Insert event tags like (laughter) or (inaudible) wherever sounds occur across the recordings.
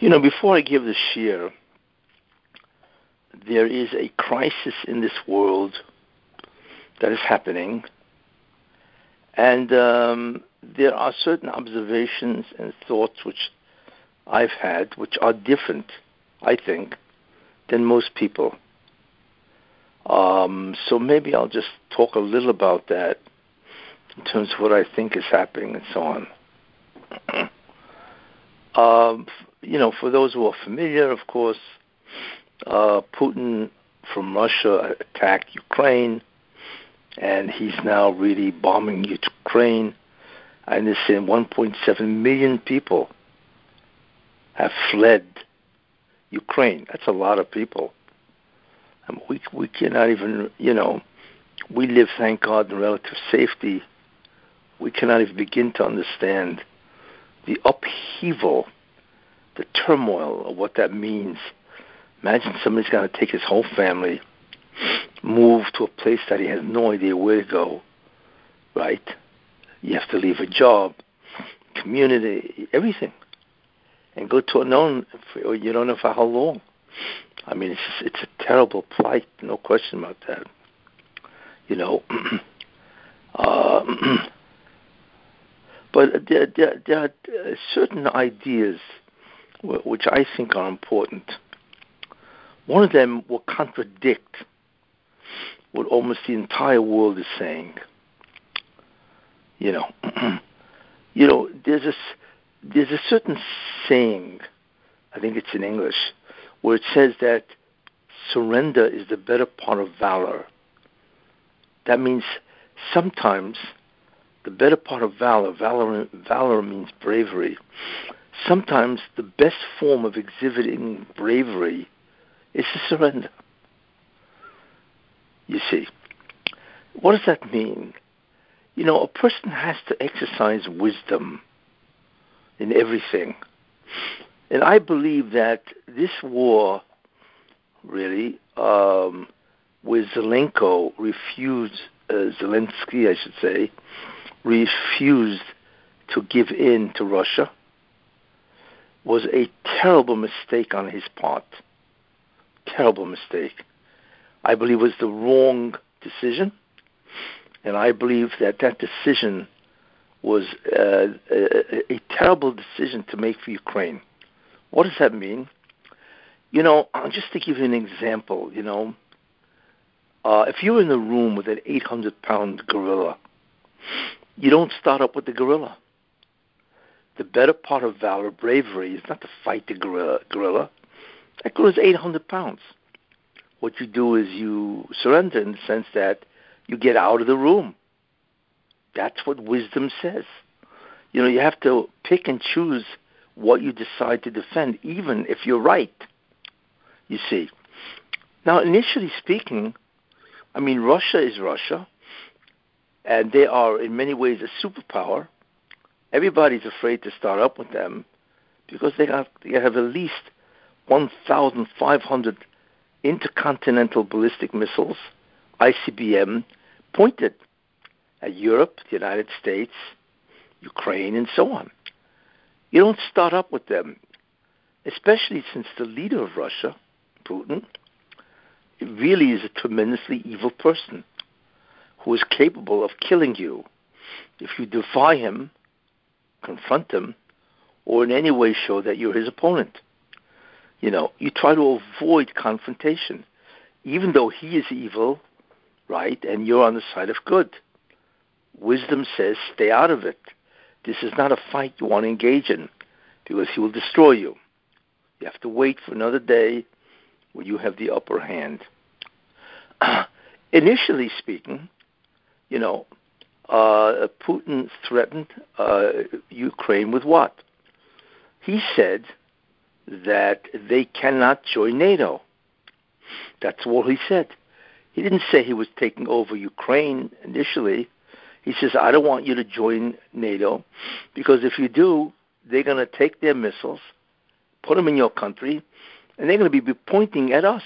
You know, before I give the share, there is a crisis in this world that is happening, and um, there are certain observations and thoughts which I've had which are different, I think, than most people. Um, so maybe I'll just talk a little about that in terms of what I think is happening and so on. (clears throat) um, you know, for those who are familiar, of course, uh, Putin from Russia attacked Ukraine, and he's now really bombing Ukraine. I understand 1.7 million people have fled Ukraine. That's a lot of people. And we we cannot even, you know, we live, thank God, in relative safety. We cannot even begin to understand the upheaval, the turmoil of what that means Imagine somebody's got to take his whole family, move to a place that he has no idea where to go, right? You have to leave a job, community, everything, and go to unknown, for, you don't know for how long. I mean, it's just, it's a terrible plight, no question about that. You know, (clears throat) uh, (clears throat) but there, there, there are certain ideas which I think are important one of them will contradict what almost the entire world is saying. You know, (clears throat) you know, there's a there's a certain saying, I think it's in English, where it says that surrender is the better part of valor. That means sometimes the better part of valor, valor, valor means bravery. Sometimes the best form of exhibiting bravery is to surrender. You see, what does that mean? You know, a person has to exercise wisdom in everything. And I believe that this war, really, um, where Zelenko refused, uh, Zelensky, I should say, refused to give in to Russia, was a terrible mistake on his part terrible mistake. I believe was the wrong decision, and I believe that that decision was uh, a, a terrible decision to make for Ukraine. What does that mean? You know, just to give you an example, you know, uh, if you're in a room with an 800 pound gorilla, you don't start up with the gorilla. The better part of valor, bravery, is not to fight the gorilla. gorilla. That girl is 800 pounds. What you do is you surrender in the sense that you get out of the room. That's what wisdom says. You know, you have to pick and choose what you decide to defend, even if you're right. You see. Now, initially speaking, I mean, Russia is Russia, and they are in many ways a superpower. Everybody's afraid to start up with them because they, they have at least 1,500 intercontinental ballistic missiles, ICBM, pointed at Europe, the United States, Ukraine, and so on. You don't start up with them, especially since the leader of Russia, Putin, really is a tremendously evil person who is capable of killing you if you defy him, confront him, or in any way show that you're his opponent. You know, you try to avoid confrontation, even though he is evil, right, and you're on the side of good. Wisdom says stay out of it. This is not a fight you want to engage in because he will destroy you. You have to wait for another day where you have the upper hand. (clears throat) initially speaking, you know, uh, Putin threatened uh, Ukraine with what? He said that they cannot join NATO. That's all he said. He didn't say he was taking over Ukraine initially. He says, I don't want you to join NATO because if you do, they're going to take their missiles, put them in your country, and they're going to be pointing at us.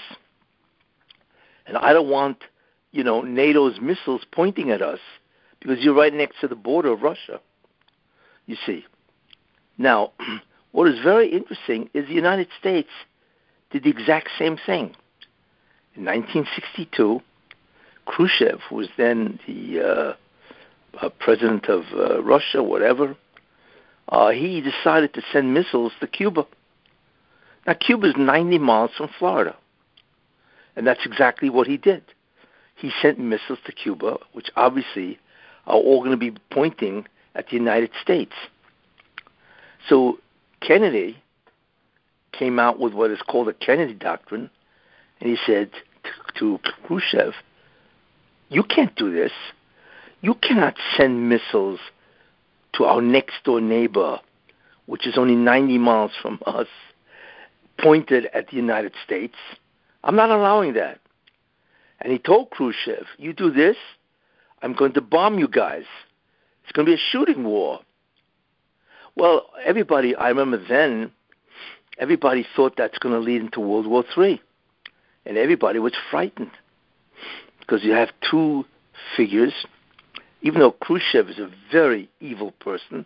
And I don't want, you know, NATO's missiles pointing at us because you're right next to the border of Russia. You see. Now, (clears throat) what is very interesting is the United States did the exact same thing. In 1962, Khrushchev, who was then the uh, uh, president of uh, Russia, whatever, uh, he decided to send missiles to Cuba. Now, Cuba is 90 miles from Florida. And that's exactly what he did. He sent missiles to Cuba, which obviously are all going to be pointing at the United States. So Kennedy came out with what is called the Kennedy Doctrine, and he said to, Khrushchev, You can't do this. You cannot send missiles to our next door neighbor, which is only 90 miles from us, pointed at the United States. I'm not allowing that. And he told Khrushchev, You do this, I'm going to bomb you guys. It's going to be a shooting war. Well, everybody, I remember then, everybody thought that's going to lead into World War III. And everybody was frightened because you have two figures. Even though Khrushchev is a very evil person,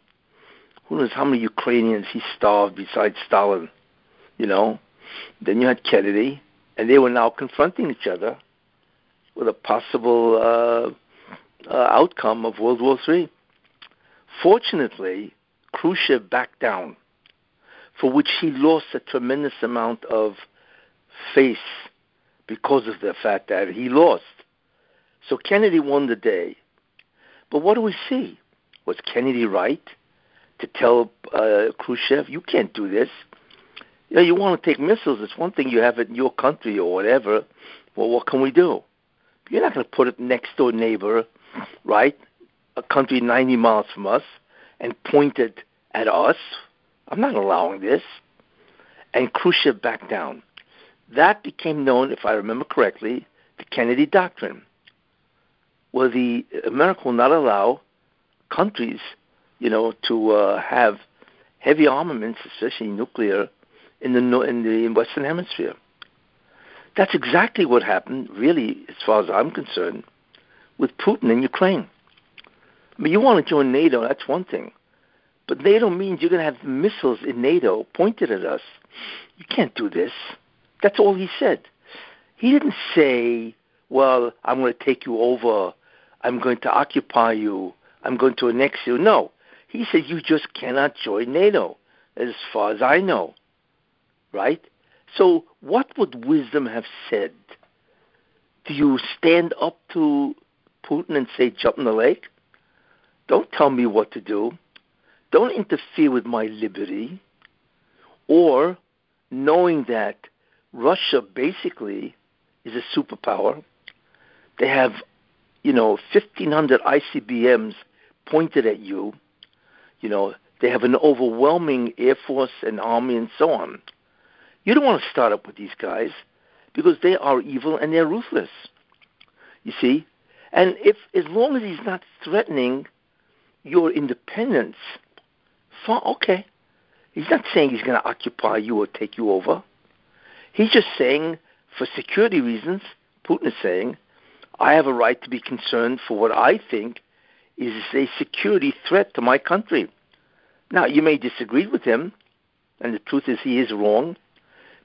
who knows how many Ukrainians he starved besides Stalin, you know? Then you had Kennedy, and they were now confronting each other with a possible uh, uh, outcome of World War III. Fortunately, Khrushchev backed down, for which he lost a tremendous amount of face because of the fact that he lost. So Kennedy won the day. But what do we see? Was Kennedy right to tell uh, Khrushchev, you can't do this? You know, you want to take missiles. It's one thing you have it in your country or whatever. Well, what can we do? You're not going to put it next door neighbor, right? A country 90 miles from us and pointed at us. I'm not allowing this. And Khrushchev backed down. That became known, if I remember correctly, the Kennedy Doctrine, where the America will not allow countries, you know, to uh, have heavy armaments, especially nuclear, in the in the Western Hemisphere. That's exactly what happened, really, as far as I'm concerned, with Putin in Ukraine. I mean, you want to join NATO, that's one thing. But NATO means you're going to have missiles in NATO pointed at us. You can't do this. That's all he said. He didn't say, well, I'm going to take you over. I'm going to occupy you. I'm going to annex you. No. He said, you just cannot join NATO, as far as I know. Right? So, what would wisdom have said? Do you stand up to Putin and say, jump in the lake? Don't tell me what to do. Don't interfere with my liberty. Or, knowing that Russia basically is a superpower, they have, you know, 1,500 ICBMs pointed at you. You know, they have an overwhelming air force and army and so on. You don't want to start up with these guys because they are evil and they're ruthless. You see? And if as long as he's not threatening your independence, fine, okay. He's not saying he's going to occupy you or take you over. He's just saying, for security reasons, Putin is saying, I have a right to be concerned for what I think is a security threat to my country. Now, you may disagree with him, and the truth is he is wrong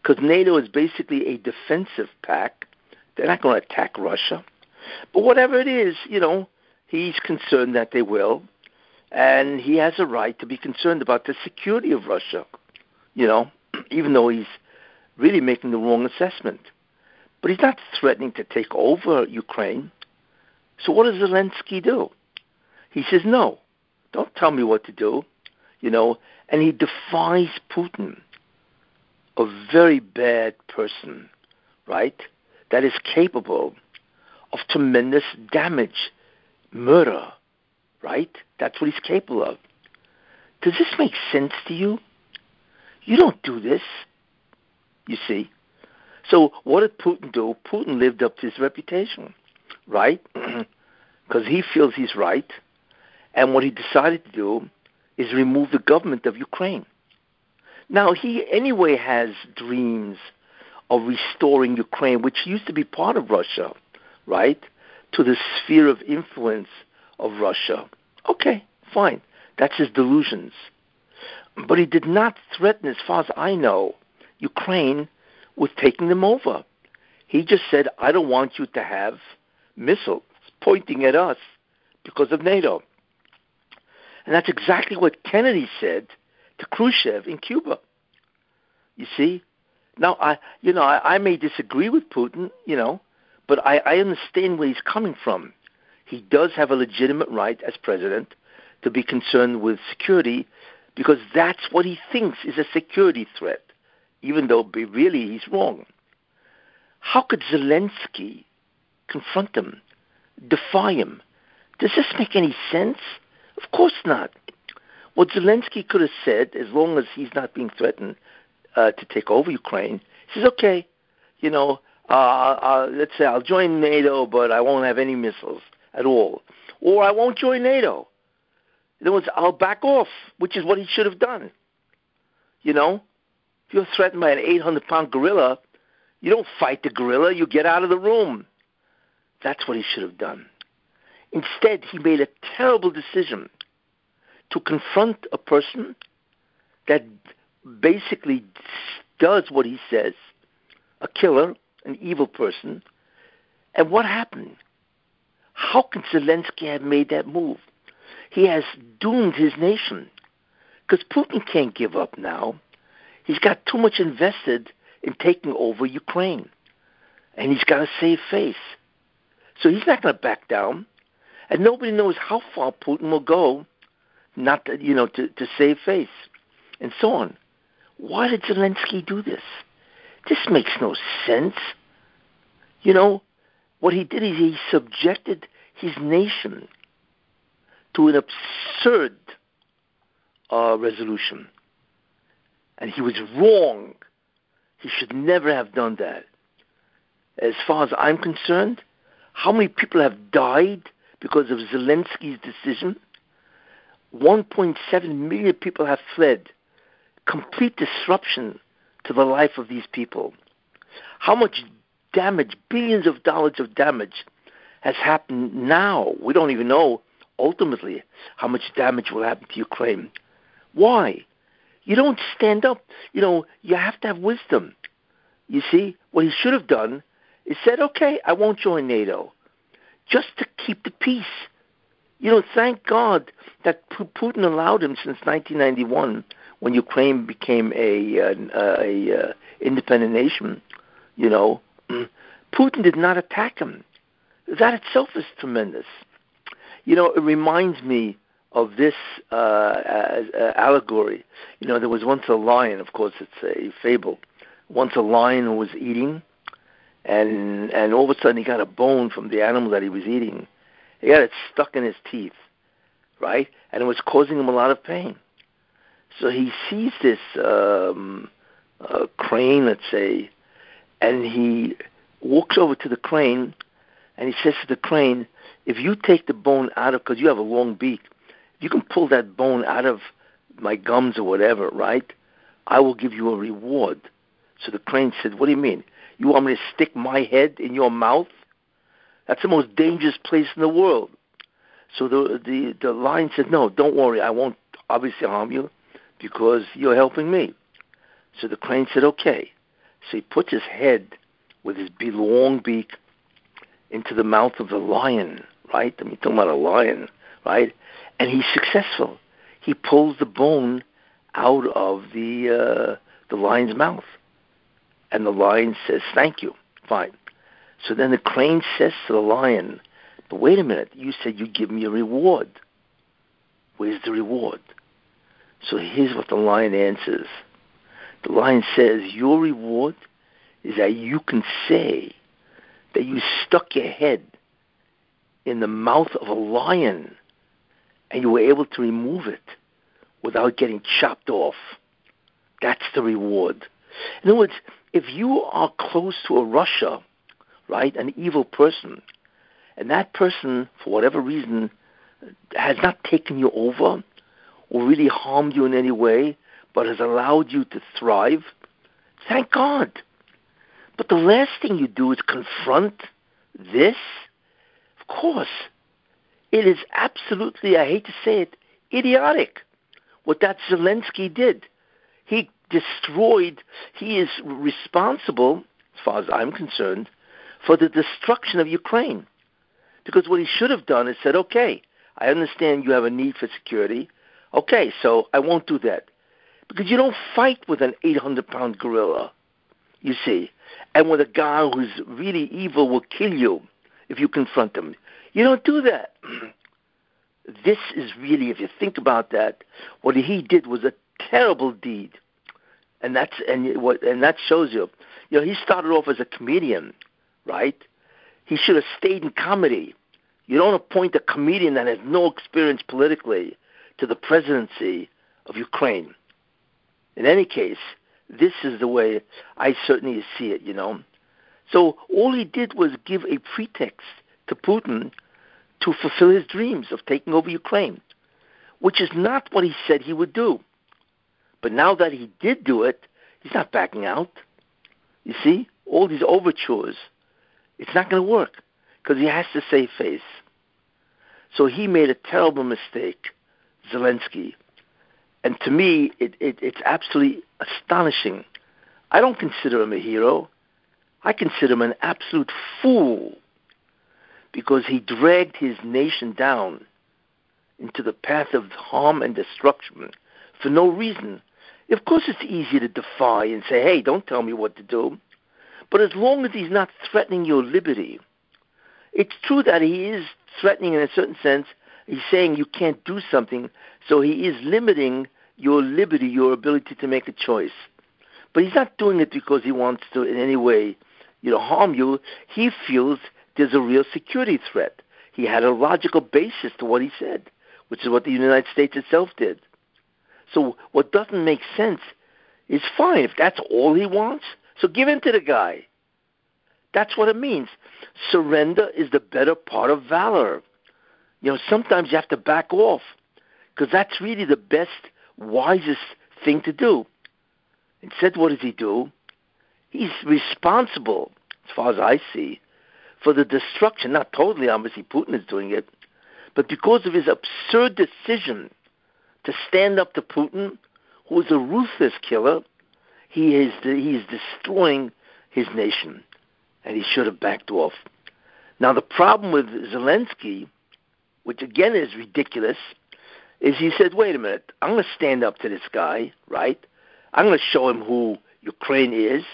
because NATO is basically a defensive pact. They're not going to attack Russia. But whatever it is, you know, he's concerned that they will, and he has a right to be concerned about the security of Russia, you know, (clears throat) even though he's really making the wrong assessment. But he's not threatening to take over Ukraine. So what does Zelensky do? He says, no, don't tell me what to do, you know, and he defies Putin a very bad person, right, that is capable of tremendous damage, murder, right? That's what he's capable of. Does this make sense to you? You don't do this, you see. So what did Putin do? Putin lived up to his reputation, right? (clears throat) Because he feels he's right. And what he decided to do is remove the government of Ukraine. Now, he anyway has dreams of restoring Ukraine, which used to be part of Russia, right, to the sphere of influence of Russia. Okay, fine. That's his delusions. But he did not threaten, as far as I know, Ukraine with taking them over. He just said, I don't want you to have missiles pointing at us because of NATO. And that's exactly what Kennedy said to Khrushchev in Cuba. You see? Now, I, you know, I, I may disagree with Putin, you know, but I, I understand where he's coming from. He does have a legitimate right as president to be concerned with security because that's what he thinks is a security threat, even though really he's wrong. How could Zelensky confront him, defy him? Does this make any sense? Of course not. What Zelensky could have said, as long as he's not being threatened uh, to take over Ukraine, he says, okay, you know, uh, uh, let's say I'll join NATO, but I won't have any missiles at all. Or I won't join NATO. In other words, I'll back off, which is what he should have done. You know, if you're threatened by an 800 pound gorilla, you don't fight the gorilla, you get out of the room. That's what he should have done. Instead, he made a terrible decision to confront a person that basically does what he says a killer, an evil person. And what happened? How can Zelensky have made that move? He has doomed his nation because Putin can't give up now. He's got too much invested in taking over Ukraine, and he's got to save face. So he's not going to back down, and nobody knows how far Putin will go, not to, you know to, to save face, and so on. Why did Zelensky do this? This makes no sense. You know, what he did is he subjected his nation to an absurd uh, resolution. And he was wrong. He should never have done that. As far as I'm concerned, how many people have died because of Zelensky's decision? 1.7 million people have fled. Complete disruption to the life of these people. How much damage, billions of dollars of damage, has happened now? We don't even know ultimately how much damage will happen to Ukraine. Why? You don't stand up. You know, you have to have wisdom. You see, what he should have done is said, okay, I won't join NATO, just to keep the peace. You know, thank God that Putin allowed him since 1991, when Ukraine became a, a, a, a independent nation. You know, (clears throat) Putin did not attack him. That itself is tremendous. You know, it reminds me of this uh, uh, allegory. You know, there was once a lion. Of course, it's a fable. Once a lion was eating, and and all of a sudden he got a bone from the animal that he was eating. He got it stuck in his teeth, right, and it was causing him a lot of pain. So he sees this um, uh, crane, let's say, and he walks over to the crane, and he says to the crane, if you take the bone out of, because you have a long beak, you can pull that bone out of my gums or whatever, right? I will give you a reward. So the crane said, What do you mean? You want me to stick my head in your mouth? That's the most dangerous place in the world. So the the the lion said, No, don't worry, I won't obviously harm you because you're helping me. So the crane said, Okay. So he puts his head with his long beak into the mouth of the lion right? I mean, talking about a lion, right? And he's successful. He pulls the bone out of the uh, the lion's mouth, and the lion says, "Thank you." Fine. So then the crane says to the lion, "But wait a minute. You said you'd give me a reward. Where's the reward?" So here's what the lion answers. The lion says, "Your reward is that you can say that you stuck your head in the mouth of a lion and you were able to remove it without getting chopped off. That's the reward. In other words, if you are close to a Russia, right, an evil person, and that person, for whatever reason, has not taken you over or really harmed you in any way, but has allowed you to thrive, thank God. But the last thing you do is confront this of course, it is absolutely, I hate to say it, idiotic. what that Zelensky did. He destroyed, he is responsible, as far as I'm concerned, for the destruction of Ukraine. Because what he should have done is said, okay, I understand you have a need for security. Okay, so I won't do that. Because you don't fight with an 800 pound gorilla, you see, and with a guy who's really evil will kill you if you confront him. You don't do that. (clears throat) this is really, if you think about that, what he did was a terrible deed, and that's and what and that shows you. You know, he started off as a comedian, right? He should have stayed in comedy. You don't appoint a comedian that has no experience politically to the presidency of Ukraine. In any case, this is the way I certainly see it, you know. So all he did was give a pretext to Putin to fulfill his dreams of taking over Ukraine, which is not what he said he would do. But now that he did do it, he's not backing out. You see, all these overtures, it's not going to work because he has to save face. So he made a terrible mistake, Zelensky. And to me, it, it, it's absolutely astonishing. I don't consider him a hero. I consider him an absolute fool because he dragged his nation down into the path of harm and destruction for no reason. Of course, it's easy to defy and say, hey, don't tell me what to do. But as long as he's not threatening your liberty, it's true that he is threatening in a certain sense. He's saying you can't do something, so he is limiting your liberty, your ability to make a choice. But he's not doing it because he wants to in any way, you know, harm you. He feels there's a real security threat. He had a logical basis to what he said, which is what the United States itself did. So what doesn't make sense is fine if that's all he wants. So give in to the guy. That's what it means. Surrender is the better part of valor. You know, sometimes you have to back off because that's really the best, wisest thing to do. Instead, what does he do? He's responsible, as far as I see, for the destruction. Not totally, obviously, Putin is doing it, but because of his absurd decision to stand up to Putin, who is a ruthless killer, he is he is destroying his nation and he should have backed off. Now, the problem with Zelensky, which again is ridiculous, is he said, wait a minute, I'm going to stand up to this guy, right? I'm going to show him who Ukraine is.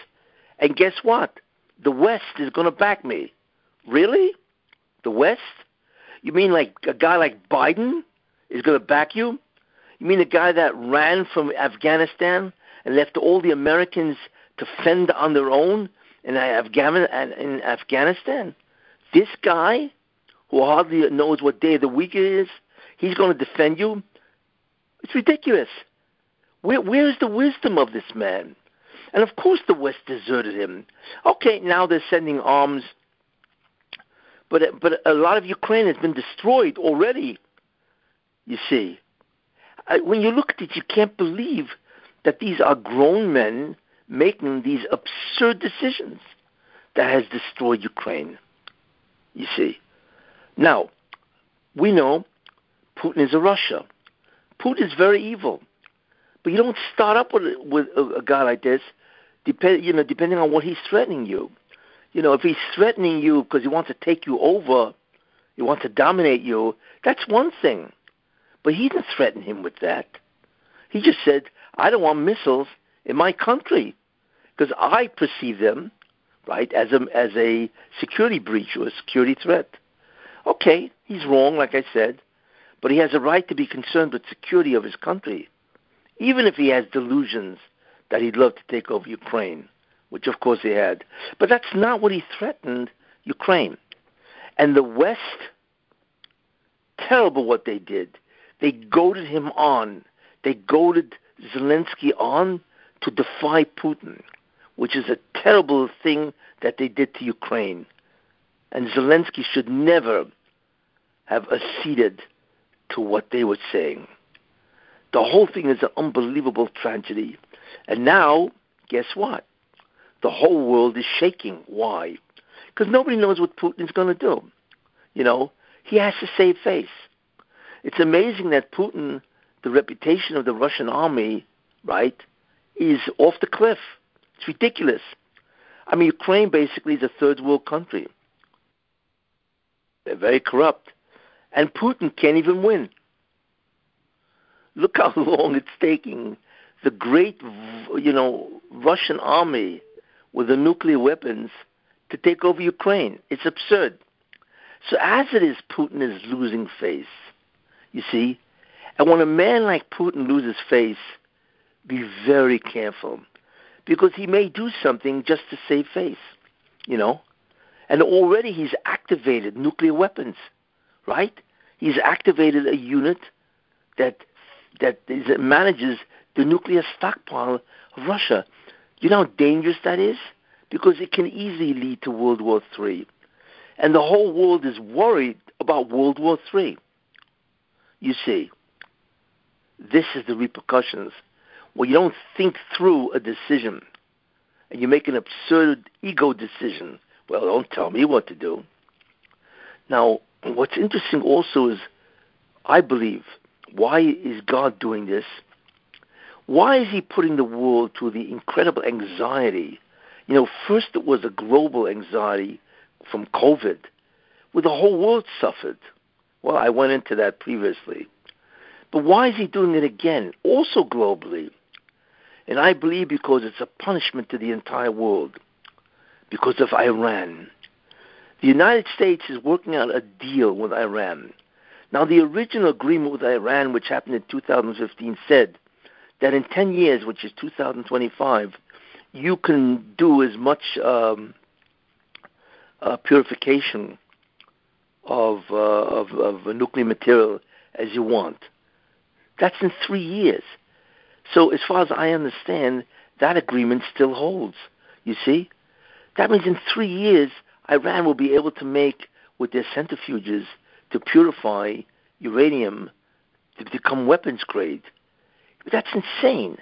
And guess what? The West is going to back me. Really? The West? You mean like a guy like Biden is going to back you? You mean the guy that ran from Afghanistan and left all the Americans to fend on their own in Afghanistan. This guy, who hardly knows what day of the week it is, he's going to defend you. It's ridiculous. Where, where is the wisdom of this man? And of course, the West deserted him. Okay, now they're sending arms, but but a lot of Ukraine has been destroyed already. You see, when you look at it, you can't believe that these are grown men making these absurd decisions that has destroyed Ukraine. You see. Now, we know Putin is a Russia. Putin is very evil. But you don't start up with, with a, a guy like this, depend, you know, depending on what he's threatening you. You know, if he's threatening you because he wants to take you over, he wants to dominate you, that's one thing. But he didn't threaten him with that. He just said, I don't want missiles in my country because I perceive them, right, as a as a security breach or a security threat. Okay, he's wrong, like I said, but he has a right to be concerned with security of his country, even if he has delusions that he'd love to take over Ukraine, which of course he had. But that's not what he threatened Ukraine. And the West, terrible what they did. They goaded him on. They goaded Zelensky on to defy Putin which is a terrible thing that they did to Ukraine. And Zelensky should never have acceded to what they were saying. The whole thing is an unbelievable tragedy. And now, guess what? The whole world is shaking. Why? Because nobody knows what Putin's going to do. You know, he has to save face. It's amazing that Putin the reputation of the Russian army, right, is off the cliff. It's ridiculous. I mean, Ukraine basically is a third world country. They're very corrupt. And Putin can't even win. Look how (laughs) long it's taking the great, you know, Russian army with the nuclear weapons to take over Ukraine. It's absurd. So as it is, Putin is losing face. You see, and when a man like Putin loses face, be very careful, because he may do something just to save face. You know, and already he's activated nuclear weapons, right? He's activated a unit that that is, manages the nuclear stockpile of Russia. You know how dangerous that is? Because it can easily lead to World War III. And the whole world is worried about World War III. You see, this is the repercussions. When you don't think through a decision and you make an absurd ego decision, well, don't tell me what to do. Now, what's interesting also is, I believe, why is God doing this? Why is He putting the world to the incredible anxiety? You know, first it was a global anxiety from COVID, where the whole world suffered. Well, I went into that previously. But why is He doing it again, also globally? And I believe because it's a punishment to the entire world, because of Iran. The United States is working out a deal with Iran now, the original agreement with Iran, which happened in 2015, said that in 10 years, which is 2025, you can do as much um, uh, purification of, uh, of, of nuclear material as you want. That's in three years. So, as far as I understand, that agreement still holds. You see? That means in three years, Iran will be able to make, with their centrifuges, to purify uranium to become weapons grade. That's insane.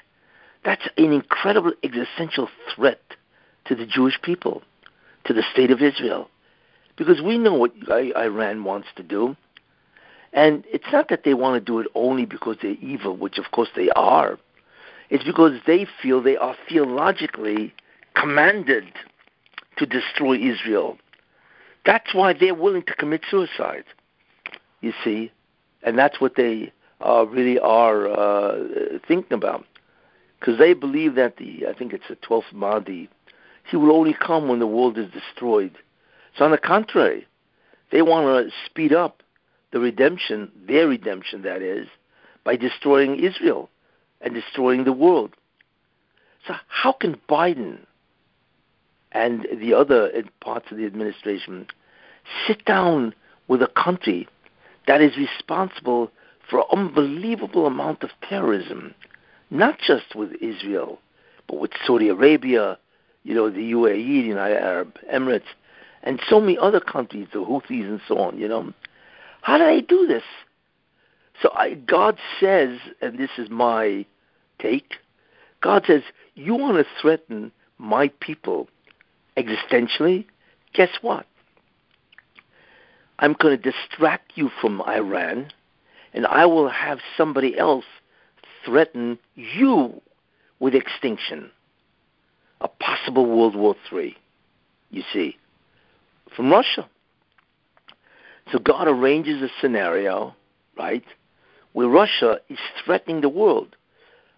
That's an incredible existential threat to the Jewish people, to the state of Israel. Because we know what Iran wants to do. And it's not that they want to do it only because they're evil, which of course they are. It's because they feel they are theologically commanded to destroy Israel. That's why they're willing to commit suicide you see, and that's what they uh, really are uh, thinking about, because they believe that the I think it's the twelfth Mahdi, he will only come when the world is destroyed. So on the contrary, they want to speed up the redemption, their redemption that is, by destroying Israel and destroying the world. So how can Biden and the other uh, parts of the administration sit down with a country that is responsible for unbelievable amount of terrorism, not just with Israel, but with Saudi Arabia, you know, the UAE, the United Arab Emirates, and so many other countries, the Houthis and so on, you know. How do they do this? So I, God says, and this is my take, God says, you want to threaten my people existentially? Guess what? I'm going to distract you from Iran, and I will have somebody else threaten you with extinction, a possible World War III, you see, from Russia. So God arranges a scenario, right, where Russia is threatening the world.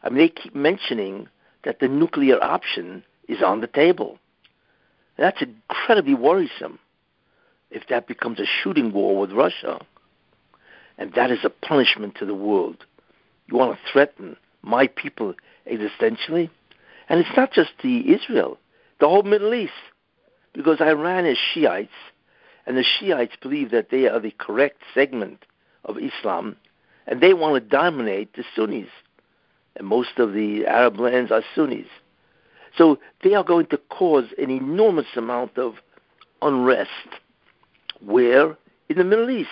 I mean, they keep mentioning that the nuclear option is on the table. That's incredibly worrisome if that becomes a shooting war with Russia, and that is a punishment to the world. You want to threaten my people existentially? And it's not just the Israel, the whole Middle East, because Iran is Shiites, and the Shiites believe that they are the correct segment of Islam, and they want to dominate the Sunnis. And most of the Arab lands are Sunnis. So they are going to cause an enormous amount of unrest where? In the Middle East.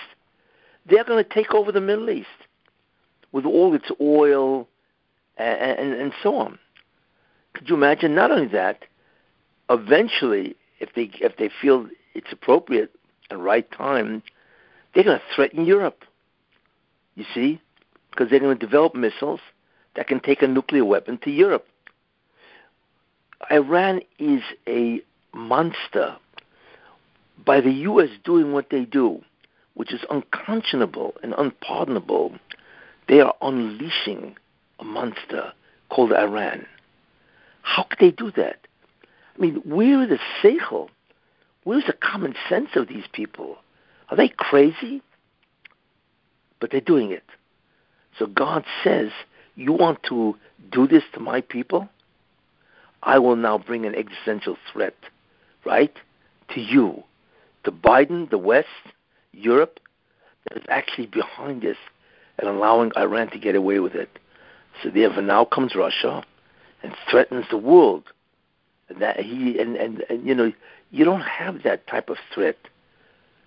They're going to take over the Middle East with all its oil and, and, and so on. Could you imagine? Not only that, eventually, if they if they feel it's appropriate and right time, they're going to threaten Europe. You see, because they're going to develop missiles that can take a nuclear weapon to Europe. Iran is a monster. By the U.S. doing what they do, which is unconscionable and unpardonable, they are unleashing a monster called Iran. How could they do that? I mean, where is the seichel? Where's the common sense of these people? Are they crazy? But they're doing it. So God says, You want to do this to my people? I will now bring an existential threat, right, to you, to Biden, the West, Europe, that is actually behind this and allowing Iran to get away with it. So therefore now comes Russia and threatens the world. And that he and, and, and you know, you don't have that type of threat.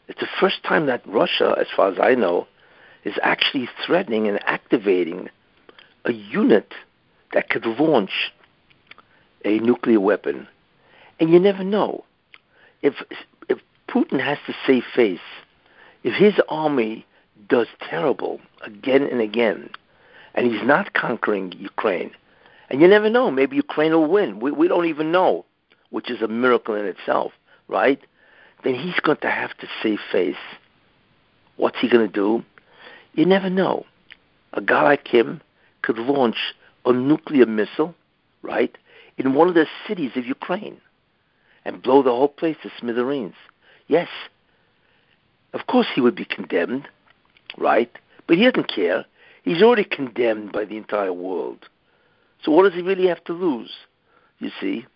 It's the first time that Russia, as far as I know, is actually threatening and activating a unit that could launch a nuclear weapon. And you never know. If if Putin has to save face, if his army does terrible again and again, and he's not conquering Ukraine, and you never know, maybe Ukraine will win. We we don't even know, which is a miracle in itself, right? Then he's going to have to save face. What's he going to do? You never know. A guy like him could launch a nuclear missile, right, in one of the cities of Ukraine and blow the whole place to smithereens. Yes. Of course he would be condemned, right? But he doesn't care. He's already condemned by the entire world. So what does he really have to lose? You see?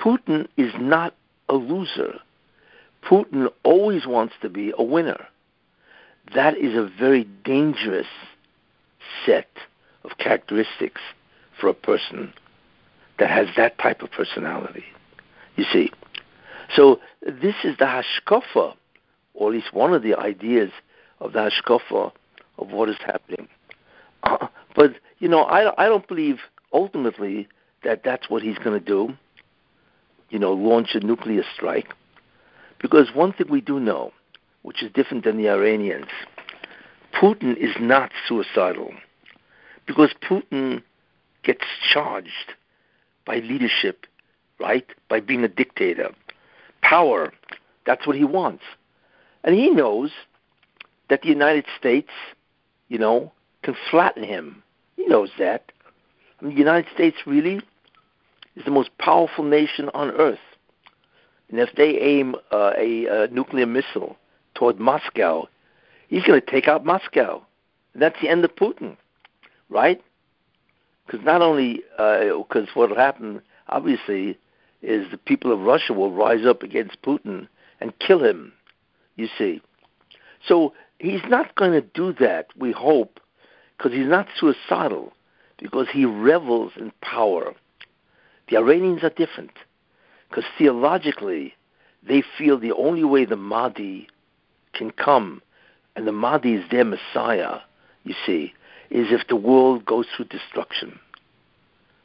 Putin is not a loser. Putin always wants to be a winner. That is a very dangerous set of characteristics for a person that has that type of personality. You see, so this is the hashkafa, or at least one of the ideas of the hashkafa of what is happening. Uh, but you know, I I don't believe ultimately that that's what he's going to do. You know, launch a nuclear strike, because one thing we do know, which is different than the Iranians, Putin is not suicidal, because Putin gets charged by leadership, right? By being a dictator. Power, that's what he wants. And he knows that the United States, you know, can flatten him. He knows that. I mean, the United States really is the most powerful nation on earth. And if they aim uh, a, a nuclear missile toward Moscow, he's going to take out Moscow. And that's the end of Putin, right? Because not only because uh, what will happen, obviously, is the people of Russia will rise up against Putin and kill him. You see, so he's not going to do that. We hope, because he's not suicidal, because he revels in power. The Iranians are different, because theologically, they feel the only way the Mahdi can come, and the Mahdi is their Messiah. You see, is if the world goes through destruction.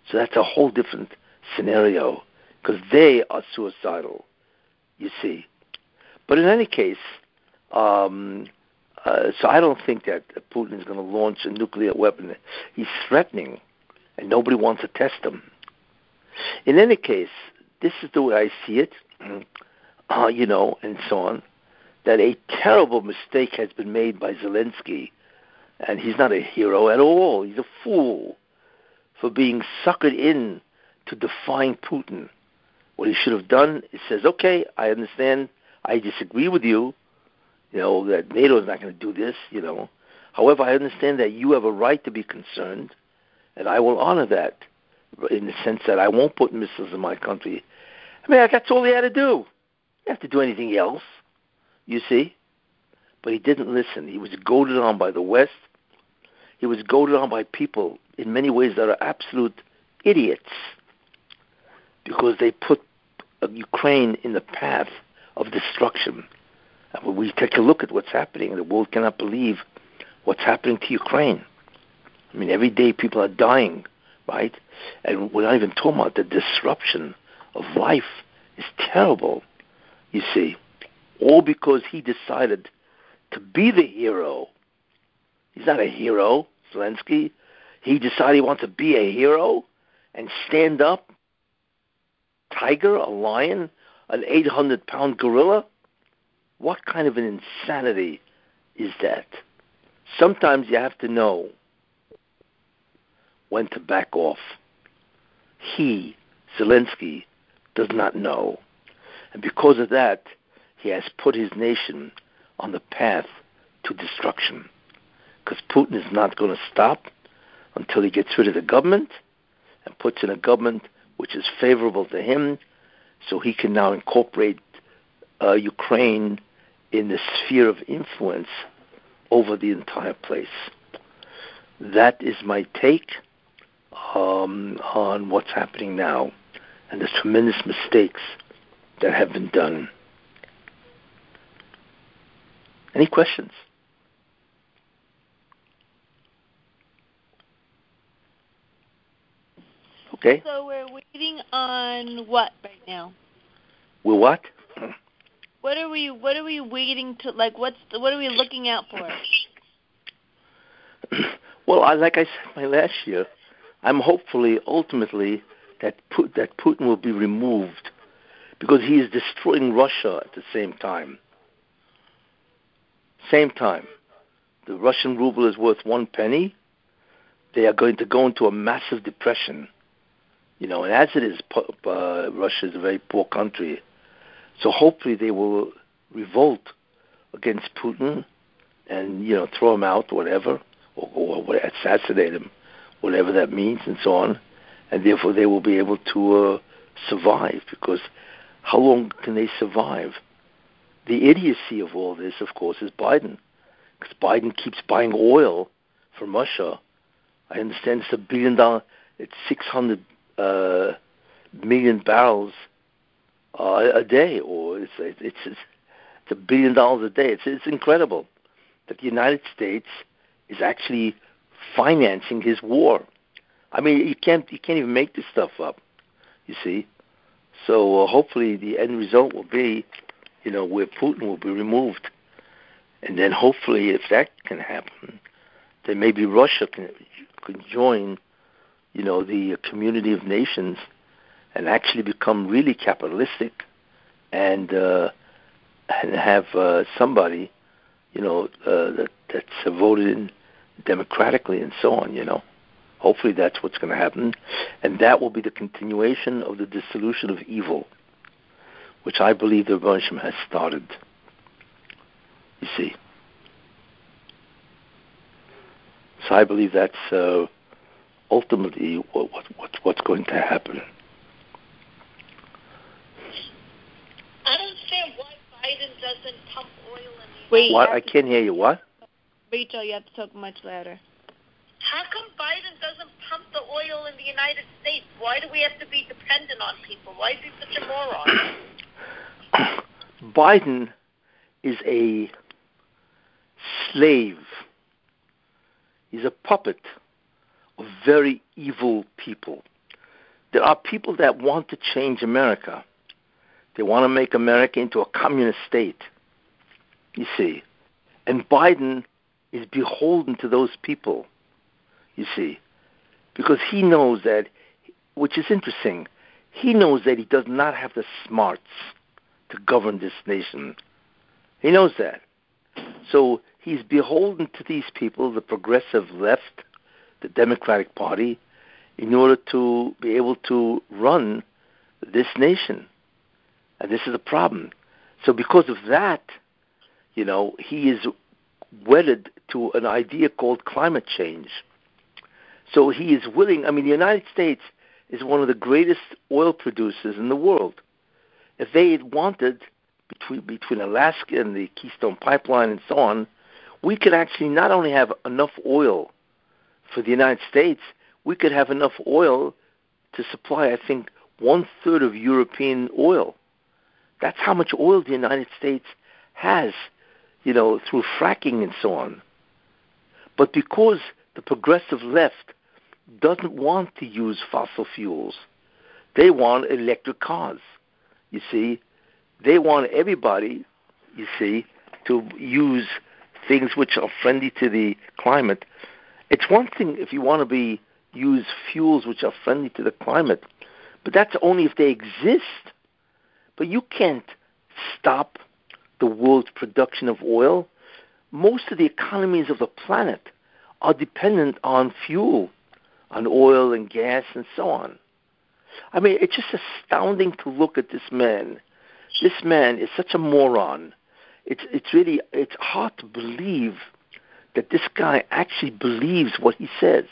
So that's a whole different scenario because they are suicidal, you see. But in any case, um, uh, so I don't think that Putin is going to launch a nuclear weapon. He's threatening, and nobody wants to test him. In any case, this is the way I see it, (clears throat) uh, you know, and so on. That a terrible mistake has been made by Zelensky and he's not a hero at all. He's a fool for being suckered in to defying Putin. What he should have done is says, okay, I understand. I disagree with you. You know that NATO is not going to do this. You know, however, I understand that you have a right to be concerned, and I will honor that in the sense that I won't put missiles in my country. I mean, that's all he had to do. He have to do anything else. You see, but he didn't listen. He was goaded on by the West he was goaded on by people in many ways that are absolute idiots because they put uh, Ukraine in the path of destruction. And when we take a look at what's happening, the world cannot believe what's happening to Ukraine. I mean, every day people are dying, right? And we're not even talking about the disruption of life is terrible, you see. All because he decided to be the hero He's not a hero, Zelensky. He decided he wants to be a hero and stand up. Tiger, a lion, an 800 pound gorilla? What kind of an insanity is that? Sometimes you have to know when to back off. He, Zelensky, does not know. And because of that, he has put his nation on the path to destruction. Because Putin is not going to stop until he gets rid of the government and puts in a government which is favorable to him so he can now incorporate uh, Ukraine in the sphere of influence over the entire place. That is my take um, on what's happening now and the tremendous mistakes that have been done. Any questions? Okay. So we're waiting on what right now? We're what? What are we What are we waiting to like? What's the, what are we looking out for? (clears throat) well, I, like I said my last year, I'm hopefully ultimately that that Putin will be removed because he is destroying Russia at the same time. Same time, the Russian ruble is worth one penny. They are going to go into a massive depression. You know, and as it is, uh, Russia is a very poor country so hopefully they will revolt against Putin and you know throw him out, whatever, or, or assassinate him, whatever that means, and so on. And therefore they will be able to uh, survive because how long can they survive? The idiocy of all this, of course, is Biden, because Biden keeps buying oil from Russia. I understand it's a billion dollar, it's six hundred uh, million barrels uh, a day, or it's it's it's a billion dollars a day. It's it's incredible that the United States is actually financing his war. I mean, you can't you can't even make this stuff up. You see, so uh, hopefully the end result will be, you know, where Putin will be removed, and then hopefully if that can happen, then maybe Russia can can join, you know, the community of nations and actually become really capitalistic and uh, and have uh, somebody, you know, uh, that that's voted in democratically and so on. You know, hopefully that's what's going to happen, and that will be the continuation of the dissolution of evil, which I believe the Rebbeinu has started. You see. So I believe that's uh, ultimately what, what, what's going to happen. doesn't pump oil in the Wait, what? I can't hear you. What? Rachel, you have to talk much louder. How come Biden doesn't pump the oil in the United States? Why do we have to be dependent on people? Why is he such a moron? Biden is a slave. He's a puppet of very evil people. There are people that want to change America. They want to make America into a communist state, you see. And Biden is beholden to those people, you see, because he knows that, which is interesting, he knows that he does not have the smarts to govern this nation. He knows that. So he's beholden to these people, the progressive left, the Democratic Party, in order to be able to run this nation. And this is a problem. So because of that, you know, he is wedded to an idea called climate change. So he is willing, I mean, the United States is one of the greatest oil producers in the world. If they had wanted, between, between Alaska and the Keystone Pipeline and so on, we could actually not only have enough oil for the United States, we could have enough oil to supply, I think, one third of European oil. That's how much oil the United States has, you know, through fracking and so on. But because the progressive left doesn't want to use fossil fuels, they want electric cars. You see, they want everybody, you see, to use things which are friendly to the climate. It's one thing if you want to be use fuels which are friendly to the climate, but that's only if they exist. But you can't stop the world's production of oil. Most of the economies of the planet are dependent on fuel, on oil and gas and so on. I mean, it's just astounding to look at this man. This man is such a moron. It's it's really it's hard to believe that this guy actually believes what he says.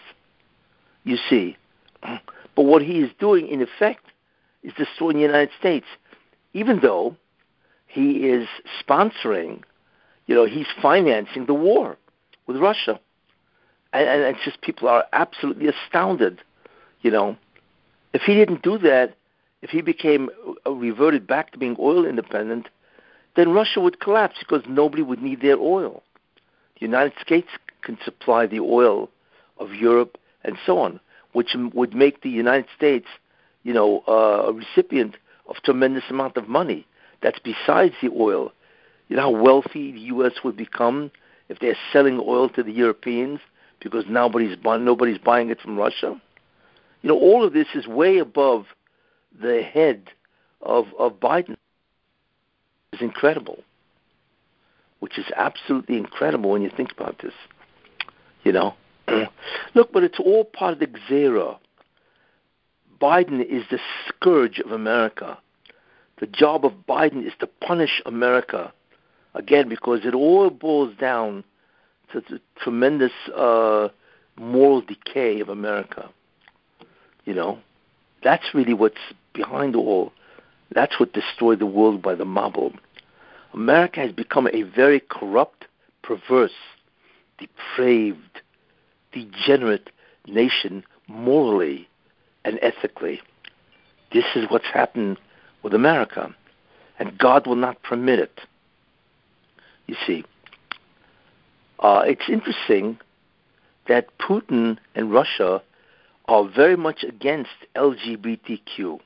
You see, (clears throat) but what he is doing, in effect, is destroying the United States, even though he is sponsoring, you know, he's financing the war with Russia. And, and it's just people are absolutely astounded, you know. If he didn't do that, if he became uh, reverted back to being oil independent, then Russia would collapse because nobody would need their oil. The United States can supply the oil of Europe and so on, which would make the United States, you know, uh, a recipient of tremendous amount of money. That's besides the oil. You know how wealthy the U.S. would become if they're selling oil to the Europeans because nobody's buying, nobody's buying it from Russia. You know, all of this is way above the head of of Biden. It's incredible, which is absolutely incredible when you think about this. You know, (clears throat) look, but it's all part of the Xera. Biden is the scourge of America. The job of Biden is to punish America, again, because it all boils down to the tremendous uh, moral decay of America. You know, that's really what's behind all. That's what destroyed the world by the Mabul. America has become a very corrupt, perverse, depraved, degenerate nation morally and ethically. This is what's happened with America, and God will not permit it. You see, uh, it's interesting that Putin and Russia are very much against LGBTQ.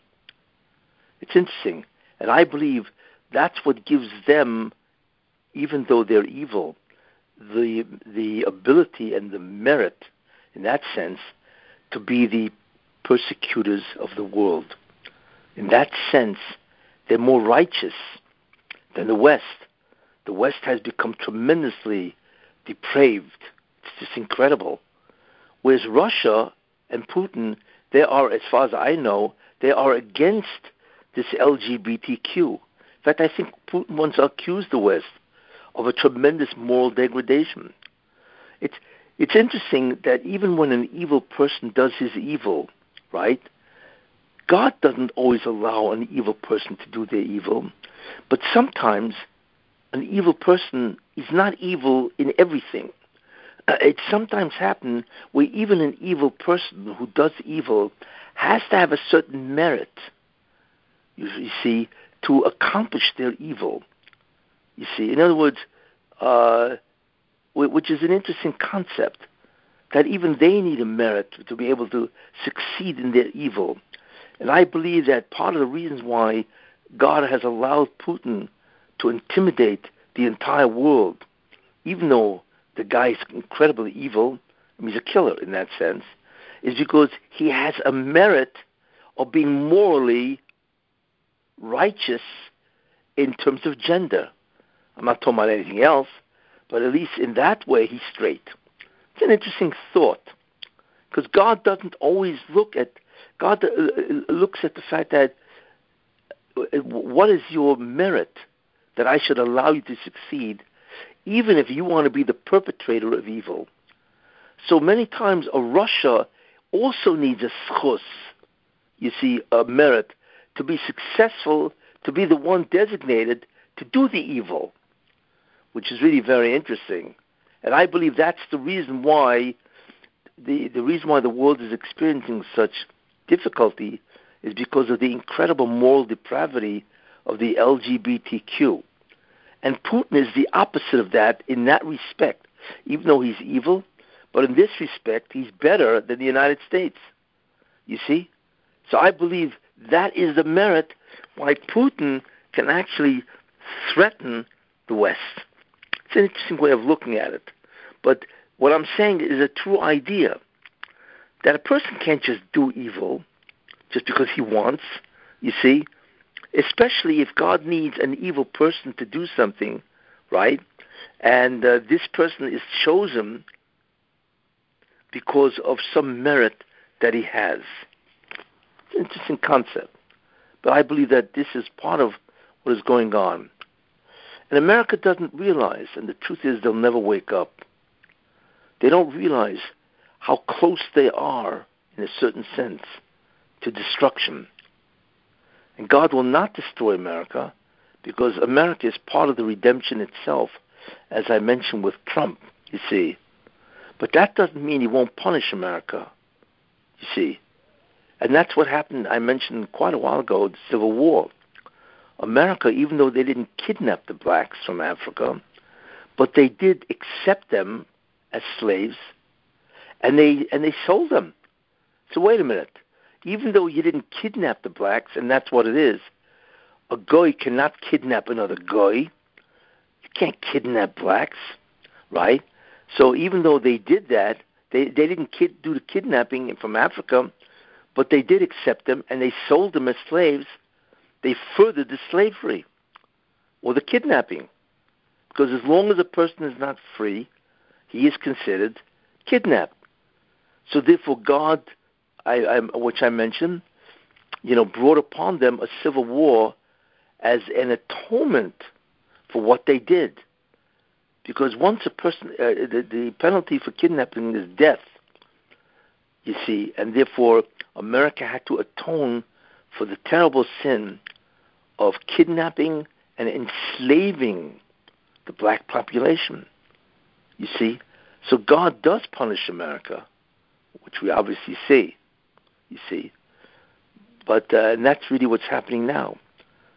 It's interesting, and I believe that's what gives them, even though they're evil, the the ability and the merit, in that sense, to be the persecutors of the world. In that sense, they're more righteous than the West. The West has become tremendously depraved. It's just incredible. Whereas Russia and Putin, they are, as far as I know, they are against this LGBTQ. In fact, I think Putin once accused the West of a tremendous moral degradation. It's it's interesting that even when an evil person does his evil, right? God doesn't always allow an evil person to do their evil, but sometimes an evil person is not evil in everything. Uh, it sometimes happens where even an evil person who does evil has to have a certain merit, you, see, to accomplish their evil. You see, in other words, uh, which is an interesting concept, that even they need a merit to be able to succeed in their evil. And I believe that part of the reasons why God has allowed Putin to intimidate the entire world, even though the guy is incredibly evil, I mean, he's a killer in that sense, is because he has a merit of being morally righteous in terms of gender. I'm not talking about anything else, but at least in that way, he's straight. It's an interesting thought because God doesn't always look at God uh, uh, looks at the fact that uh, what is your merit that I should allow you to succeed, even if you want to be the perpetrator of evil. So many times a Russia also needs a zechus, you see, a merit, to be successful, to be the one designated to do the evil, which is really very interesting. And I believe that's the reason why the, the reason why the world is experiencing such difficulty is because of the incredible moral depravity of the LGBTQ. And Putin is the opposite of that in that respect. Even though he's evil, but in this respect, he's better than the United States. You see? So I believe that is the merit why Putin can actually threaten the West. It's an interesting way of looking at it. But what I'm saying is a true idea that a person can't just do evil just because he wants, you see, especially if God needs an evil person to do something, right? And uh, this person is chosen because of some merit that he has. It's an interesting concept. But I believe that this is part of what is going on. And America doesn't realize, and the truth is they'll never wake up. They don't realize how close they are, in a certain sense, to destruction. And God will not destroy America because America is part of the redemption itself, as I mentioned with Trump, you see. But that doesn't mean he won't punish America, you see. And that's what happened, I mentioned quite a while ago, the Civil War. America, even though they didn't kidnap the blacks from Africa, but they did accept them as slaves, and they and they sold them. So wait a minute. Even though you didn't kidnap the blacks, and that's what it is, a goy cannot kidnap another goy. You can't kidnap blacks, right? So even though they did that, they they didn't kid, do the kidnapping from Africa, but they did accept them and they sold them as slaves they furthered the slavery or the kidnapping. Because as long as a person is not free, he is considered kidnapped. So therefore, God, I, I, which I mentioned, you know, brought upon them a civil war as an atonement for what they did. Because once a person, uh, the, the penalty for kidnapping is death, you see, and therefore America had to atone for the terrible sin of kidnapping and enslaving the black population. You see? So God does punish America, which we obviously see. You see? But uh, and that's really what's happening now.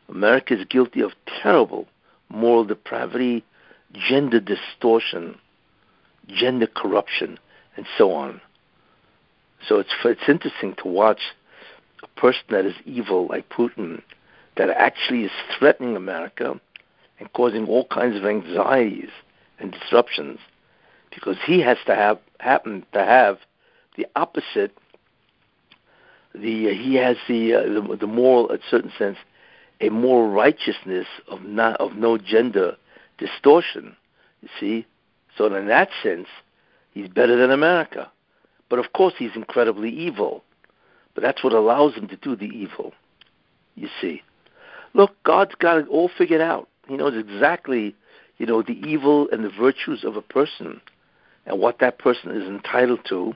America is guilty of terrible moral depravity, gender distortion, gender corruption, and so on. So it's it's interesting to watch a person that is evil like Putin that actually is threatening America and causing all kinds of anxieties and disruptions because he has to have happen to have the opposite the uh, he has the, uh, the the moral a certain sense a moral righteousness of not of no gender distortion you see? So in that sense he's better than America. But of course he's incredibly evil. But that's what allows him to do the evil you see? Look, God's got it all figured out. He knows exactly, you know, the evil and the virtues of a person and what that person is entitled to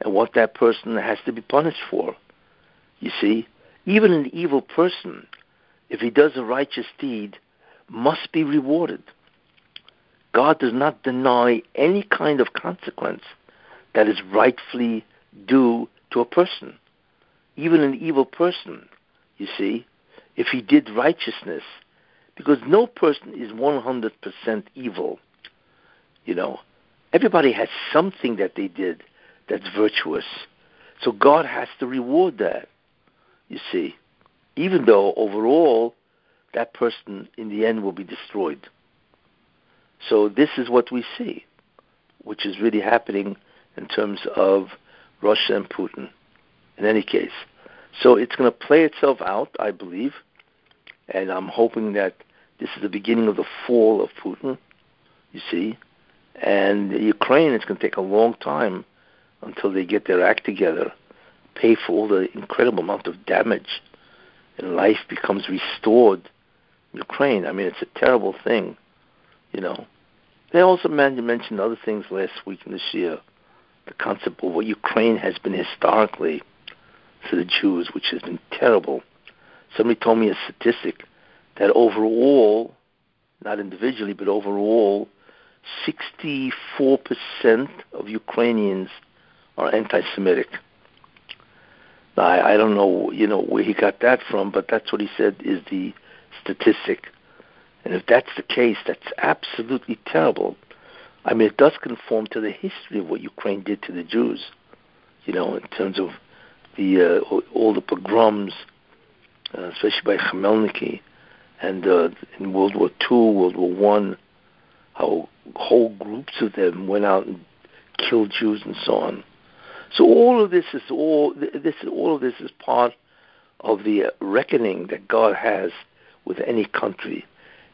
and what that person has to be punished for. You see, even an evil person, if he does a righteous deed, must be rewarded. God does not deny any kind of consequence that is rightfully due to a person. Even an evil person, you see, if he did righteousness, because no person is 100% evil. You know, everybody has something that they did that's virtuous. So God has to reward that, you see, even though overall that person in the end will be destroyed. So this is what we see, which is really happening in terms of Russia and Putin, in any case. So it's going to play itself out, I believe and I'm hoping that this is the beginning of the fall of Putin. You see, and Ukraine, it's going to take a long time until they get their act together, pay for all the incredible amount of damage, and life becomes restored. in Ukraine, I mean, it's a terrible thing, you know. They also mentioned other things last week and this year. The concept of what Ukraine has been historically to the Jews, which has been terrible Somebody told me a statistic that overall, not individually, but overall, 64% of Ukrainians are anti-Semitic. Now, I, I don't know, you know, where he got that from, but that's what he said is the statistic. And if that's the case, that's absolutely terrible. I mean, it does conform to the history of what Ukraine did to the Jews, you know, in terms of the uh, all the pogroms uh, especially by Khmelnytsky, and uh, in World War II, World War One, how whole groups of them went out and killed Jews and so on. So all of this is all this all of this is part of the reckoning that God has with any country,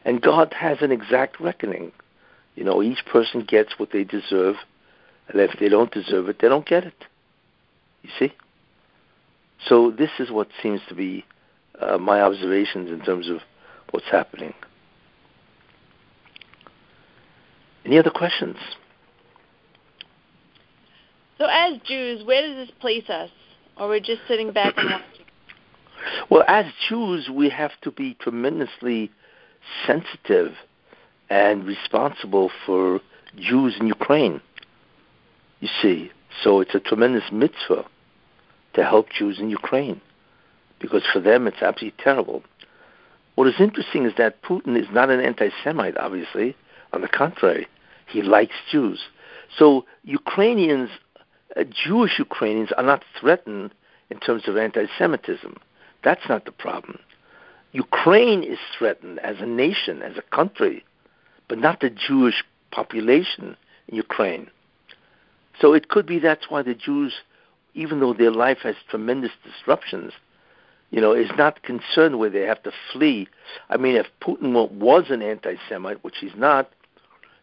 and God has an exact reckoning. You know, each person gets what they deserve, and if they don't deserve it, they don't get it. You see. So this is what seems to be uh, my observations in terms of what's happening. Any other questions? So, as Jews, where does this place us? Or we're just sitting back and watching? Well, as Jews, we have to be tremendously sensitive and responsible for Jews in Ukraine. You see, so it's a tremendous mitzvah to help Jews in Ukraine because for them it's absolutely terrible. What is interesting is that Putin is not an anti Semite, obviously. On the contrary, he likes Jews. So Ukrainians, Uh, Jewish Ukrainians, are not threatened in terms of anti Semitism. That's not the problem. Ukraine is threatened as a nation, as a country, but not the Jewish population in Ukraine. So it could be that's why the Jews, even though their life has tremendous disruptions, you know, is not concerned where they have to flee. I mean, if Putin was an anti-Semite, which he's not,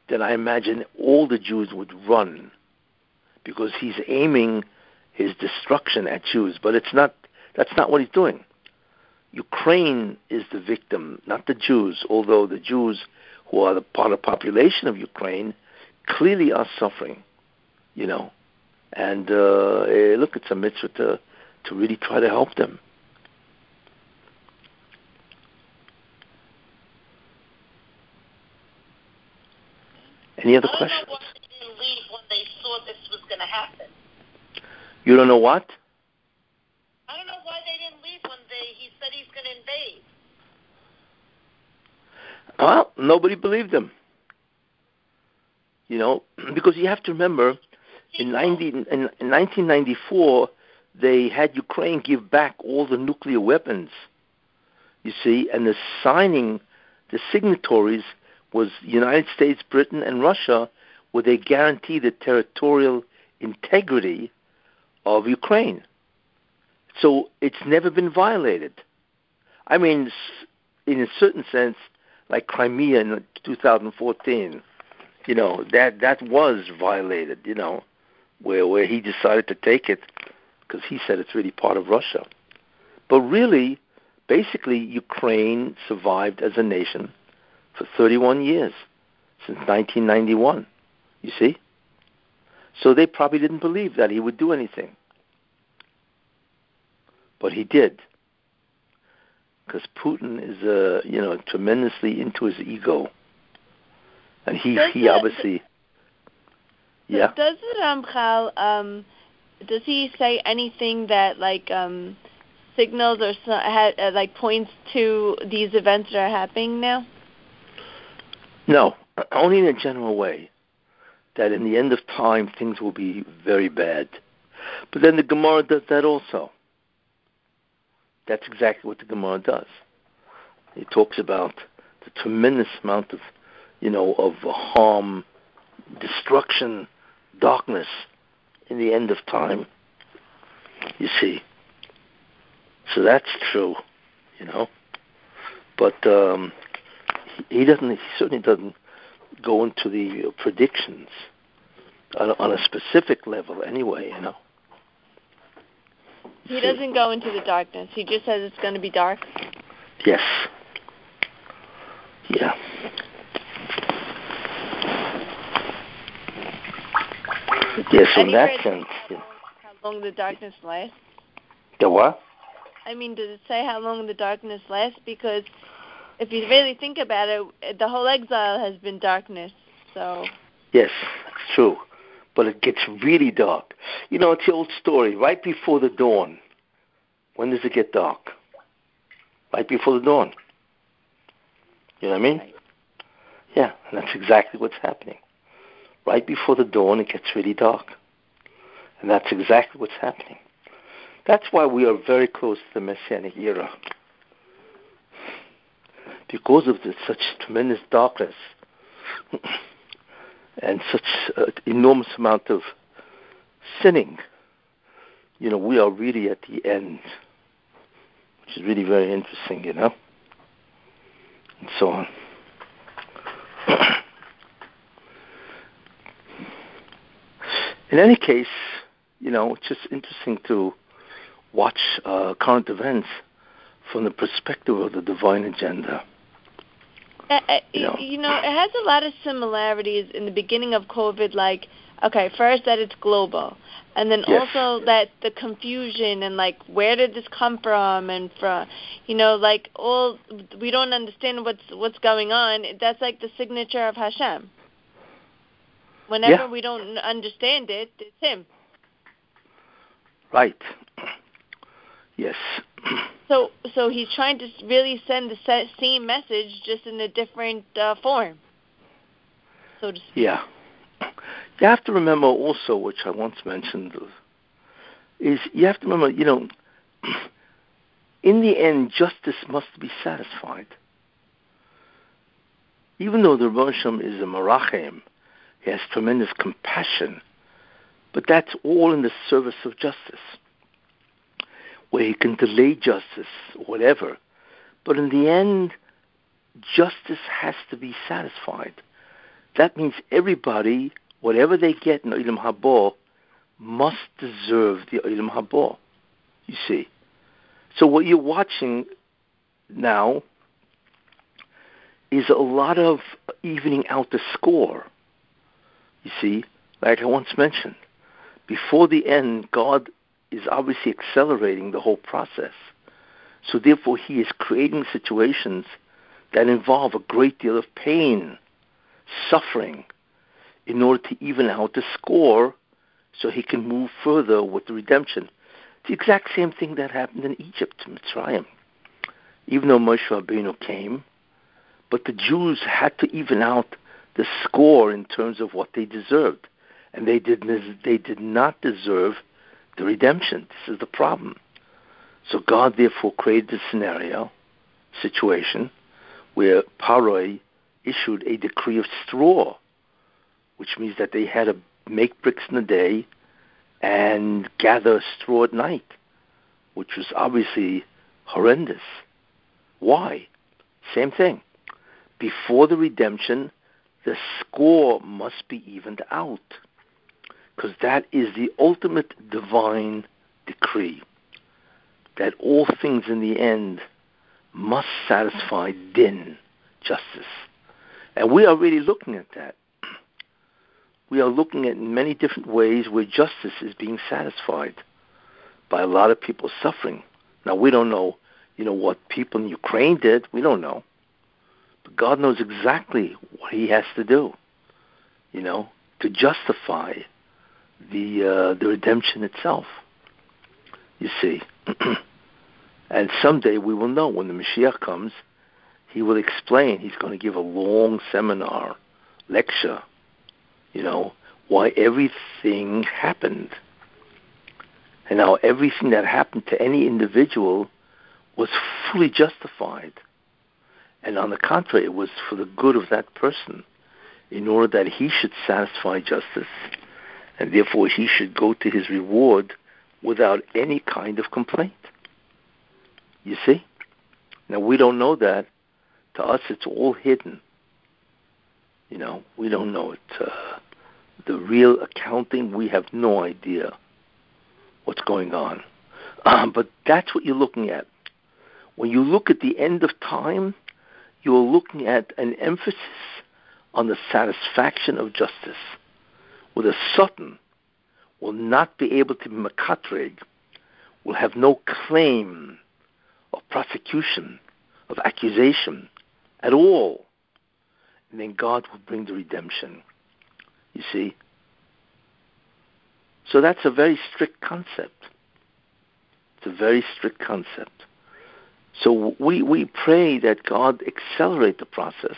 then I imagine all the Jews would run because he's aiming his destruction at Jews. But it's not. That's not what he's doing. Ukraine is the victim, not the Jews. Although the Jews, who are the part of the population of Ukraine, clearly are suffering. You know, and uh, eh, look, it's a mitzvah to to really try to help them. Any other questions? know why they didn't leave when they saw this was going to happen. You don't know what? I don't know why they didn't leave when they he said he's going to invade. Well, nobody believed him. You know, (clears throat) because you have to remember, in, 90, in, in 1994, they had Ukraine give back all the nuclear weapons. You see, and the signing, the signatories was United States, Britain, and Russia, where they guarantee the territorial integrity of Ukraine. So it's never been violated. I mean, in a certain sense, like Crimea in 2014, you know that that was violated. You know, where where he decided to take it because he said it's really part of Russia. But really, basically, Ukraine survived as a nation for 31 years, since 1991. You see? So they probably didn't believe that he would do anything. But he did. Because Putin is, uh, you know, tremendously into his ego. And he, Does he it- obviously, yeah. Does the Ramchal, um, does he say anything that like um, signals or uh, like points to these events that are happening now? No, (clears throat) only in a general way. That in the end of time things will be very bad. But then the Gemara does that also. That's exactly what the Gemara does. It talks about the tremendous amount of, you know, of harm, destruction, darkness in the end of time. You see. So that's true, you know. But um, he, doesn't. He certainly doesn't go into the predictions on, on a specific level, anyway. You know. He doesn't go into the darkness. He just says it's going to be dark. Yes. Yeah. Yes, in that sense. How long, how long the darkness lasts? The what? I mean, does it say how long the darkness lasts? Because if you really think about it, the whole exile has been darkness. So Yes, it's true. But it gets really dark. You know, it's the old story. Right before the dawn. When does it get dark? Right before the dawn. You know what I mean? Right. Yeah, and that's exactly what's happening. Right before the dawn, it gets really dark. And that's exactly what's happening. That's why we are very close to the Messianic era. Because of such tremendous darkness. (clears throat) and such an enormous amount of sinning, you know, we are really at the end, which is really very interesting, you know, and so on. (clears throat) In any case, you know, it's just interesting to watch uh, current events from the perspective of the divine agenda. Uh, uh, you, know. you know, it has a lot of similarities in the beginning of COVID. Like, okay, first that it's global, and then yes. also that the confusion and like where did this come from and from, you know, like all we don't understand what's what's going on. That's like the signature of Hashem. Whenever yeah. we don't understand it, it's Him. Right. Yes. (clears throat) So, so he's trying to really send the same message, just in a different uh, form, so to speak. Yeah. You have to remember also, which I once mentioned, is you have to remember, you know, (clears throat) in the end, justice must be satisfied. Even though the Rosham is a Merachem, he has tremendous compassion, but that's all in the service of justice where he can delay justice, whatever. But in the end, justice has to be satisfied. That means everybody, whatever they get in Olam Haba, must deserve the Olam Haba. You see. So what you're watching now is a lot of evening out the score. You see, like I once mentioned, before the end, God is obviously accelerating the whole process. So therefore, he is creating situations that involve a great deal of pain, suffering, in order to even out the score so he can move further with the redemption. It's the exact same thing that happened in Egypt, Mitzrayim. Even though Moshe Rabbeinu came, but the Jews had to even out the score in terms of what they deserved. And they did, they did not deserve the redemption. This is the problem. So God therefore created a scenario, situation, where Paroi issued a decree of straw, which means that they had to make bricks in the day and gather straw at night, which was obviously horrendous. Why? Same thing. Before the redemption, the score must be evened out because that is the ultimate divine decree that all things in the end must satisfy din, justice. And we are really looking at that. (clears throat) We are looking at many different ways where justice is being satisfied by a lot of people suffering. Now we don't know, you know, what people in Ukraine did. We don't know. But God knows exactly what he has to do, you know, to justify the uh, the redemption itself. You see, (clears throat) and someday we will know when the Mashiach comes. He will explain. He's going to give a long seminar, lecture. You know why everything happened, and how everything that happened to any individual was fully justified. And on the contrary, it was for the good of that person, in order that he should satisfy justice and therefore he should go to his reward without any kind of complaint. You see? Now we don't know that. To us, it's all hidden. You know, we don't know it. Uh, the real accounting, we have no idea what's going on. Um, (clears throat) but that's what you're looking at. When you look at the end of time, you're looking at an emphasis on the satisfaction of justice with a Satan will not be able to be makatrig, will have no claim of prosecution, of accusation at all. And then God will bring the redemption. You see? So that's a very strict concept. It's a very strict concept. So we, we pray that God accelerate the process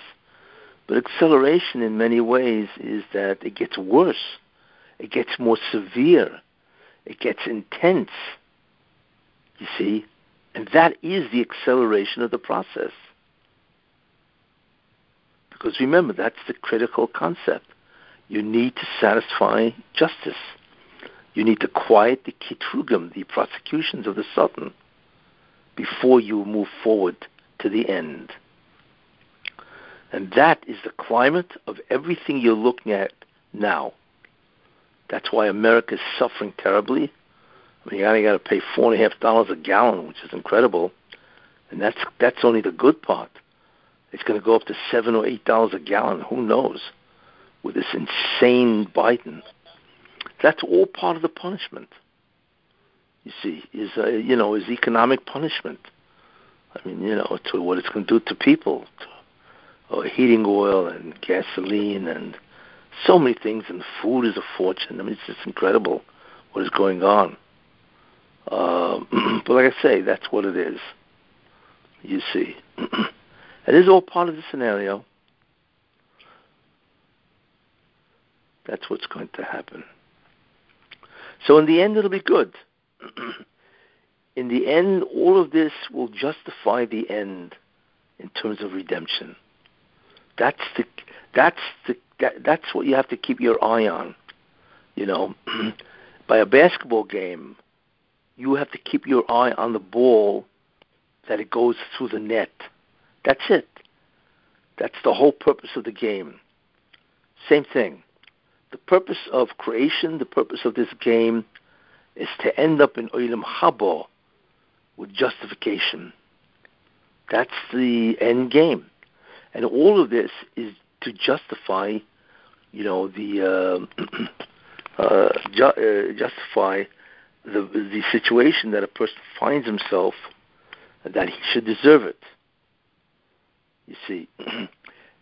but acceleration, in many ways, is that it gets worse, it gets more severe, it gets intense. You see? And that is the acceleration of the process. Because remember, that's the critical concept. you need to satisfy justice. You need to quiet the kitrugim, the prosecutions of the Sultan, before you move forward to the end. And that is the climate of everything you're looking at now. That's why America is suffering terribly. I mean, you only got to pay four and a half dollars a gallon, which is incredible, and that's that's only the good part. It's going to go up to seven or eight dollars a gallon. Who knows? With this insane Biden, that's all part of the punishment. You see, is uh, you know is economic punishment. I mean, you know, to what it's going to do to people, to, heating oil and gasoline and so many things, and food is a fortune. I mean, it's just incredible what is going on. Uh, (clears throat) but like I say, that's what it is. You see. (clears throat) It is all part of the scenario. That's what's going to happen. So in the end, it'll be good. (clears throat) in the end, all of this will justify the end in terms of redemption. That's the that's the that, that's what you have to keep your eye on. You know, (clears throat) by a basketball game, you have to keep your eye on the ball that it goes through the net. That's it. That's the whole purpose of the game. Same thing. The purpose of creation, the purpose of this game, is to end up in Olam Haba with justification. That's the end game. And all of this is to justify, you know, the uh, (clears throat) uh, ju- uh, justify the the situation that a person finds himself that he should deserve it. You see, (clears throat)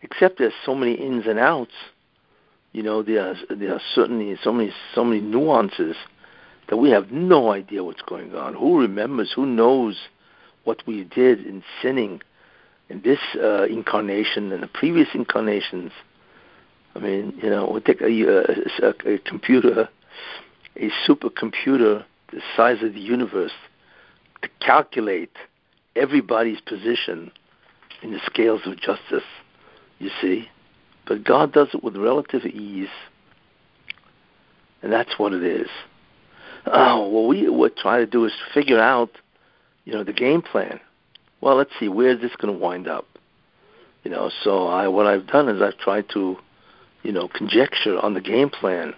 except there's so many ins and outs. You know, there are, there are certainly so many so many nuances that we have no idea what's going on. Who remembers? Who knows what we did in sinning in this uh, incarnation and the previous incarnations? I mean, you know, we take a, a, a computer, a supercomputer the size of the universe to calculate everybody's position in the scales of justice, you see. But God does it with relative ease. And that's what it is. Oh, what we what try to do is figure out, you know, the game plan. Well, let's see, where is this going to wind up? You know, so I what I've done is I've tried to, you know, conjecture on the game plan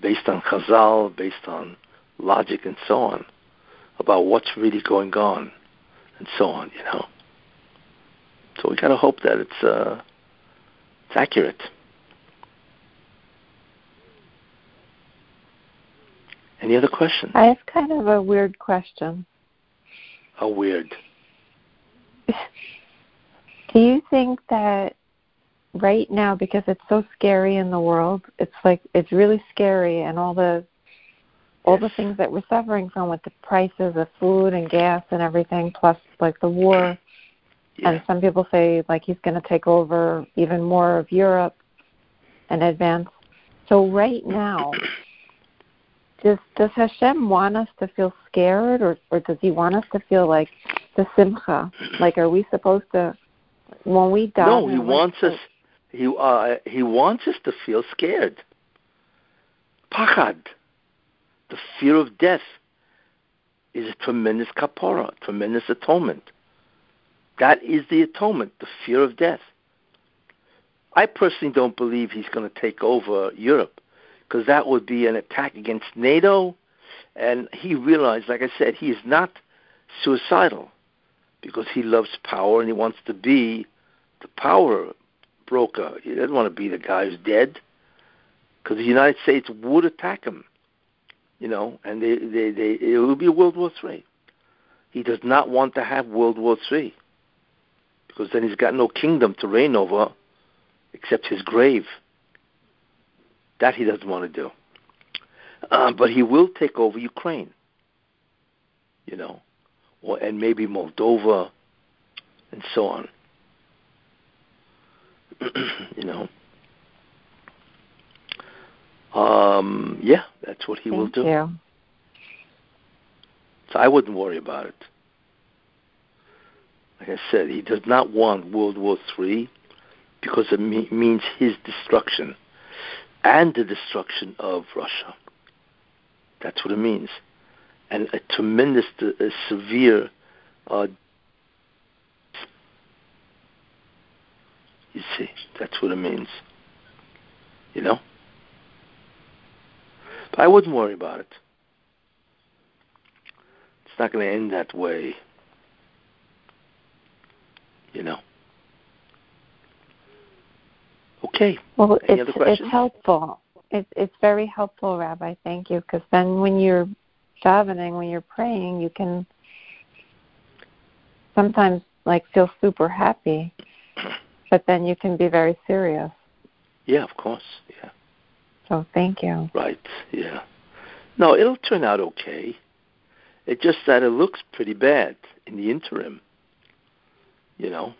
based on Chazal, based on logic and so on about what's really going on and so on, you know. So we got to hope that it's uh, it's accurate. Any other questions? I have kind of a weird question. How weird? Do you think that right now, because it's so scary in the world, it's like it's really scary, and all the all the things that we're suffering from with the prices of food and gas and everything, plus like the war. Yeah. And some people say like he's going to take over even more of Europe and advance. So right now, does does Hashem want us to feel scared, or or does He want us to feel like the simcha? Like, are we supposed to when we die? No, He wants us. He uh, He wants us to feel scared. Pachad the fear of death is a tremendous kapara, tremendous atonement. That is the atonement, the fear of death. I personally don't believe he's going to take over Europe because that would be an attack against NATO. And he realized, like I said, he is not suicidal because he loves power and he wants to be the power broker. He doesn't want to be the guy who's dead because the United States would attack him you know, and they, they, they, it would be World War Three. He does not want to have World War Three because then he's got no kingdom to reign over except his grave. That he doesn't want to do. Uh, but he will take over Ukraine, you know, or and maybe Moldova, and so on. (clears throat) you know. Um, yeah, that's what he Thank will do. You. So I wouldn't worry about it. Like I said, he does not want World War III because it me- means his destruction. and the destruction of Russia. That's what it means. And a tremendous, a severe uh, you see, that's what it means. You know? But I wouldn't worry about it. It's not going to end that way. You know? Okay. Well, Any it's, other questions? it's helpful. It's it's very helpful, Rabbi. Thank you. Because then, when you're davening, when you're praying, you can sometimes like feel super happy, but then you can be very serious. Yeah, of course. Yeah. So thank you. Right. Yeah. No, it'll turn out okay. It's just that it looks pretty bad in the interim. You know.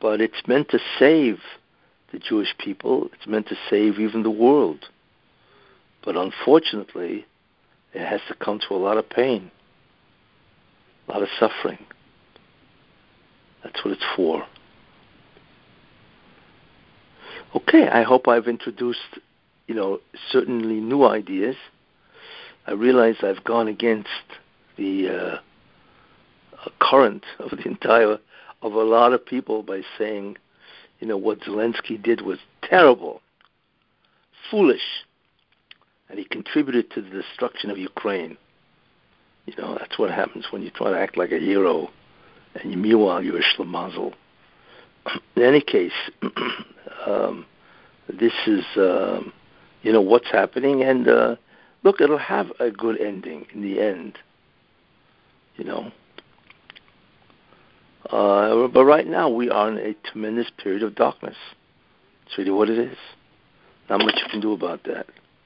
But it's meant to save the Jewish people. It's meant to save even the world. But unfortunately, it has to come to a lot of pain, a lot of suffering. That's what it's for. Okay, I hope I've introduced, you know, certainly new ideas. I realize I've gone against the uh, current of the (laughs) entire of a lot of people by saying you know, what Zelensky did was terrible, foolish, and he contributed to the destruction of Ukraine. You know, that's what happens when you try to act like a hero, and you, meanwhile you're a schlemazel. (clears throat) In any case, (clears throat) um, this is, um, you know, what's happening, and uh, look, it'll have a good ending in the end. You know, uh, but right now we are in a tremendous period of darkness. It's really what it is. Not much you can do about that.